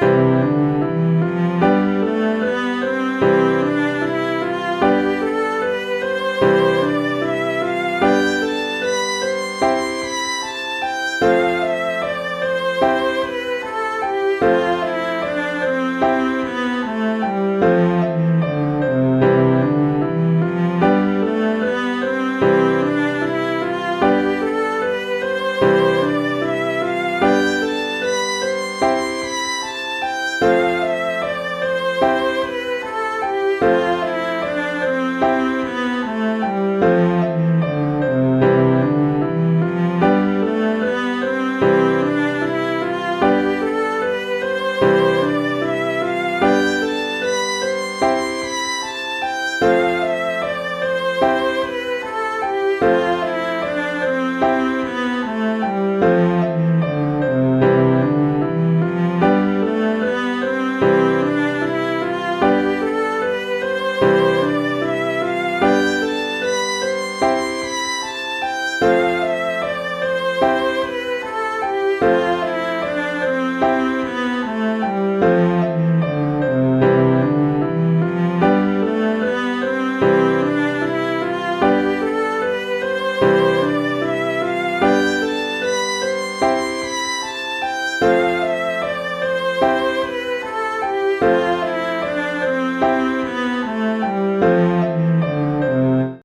Música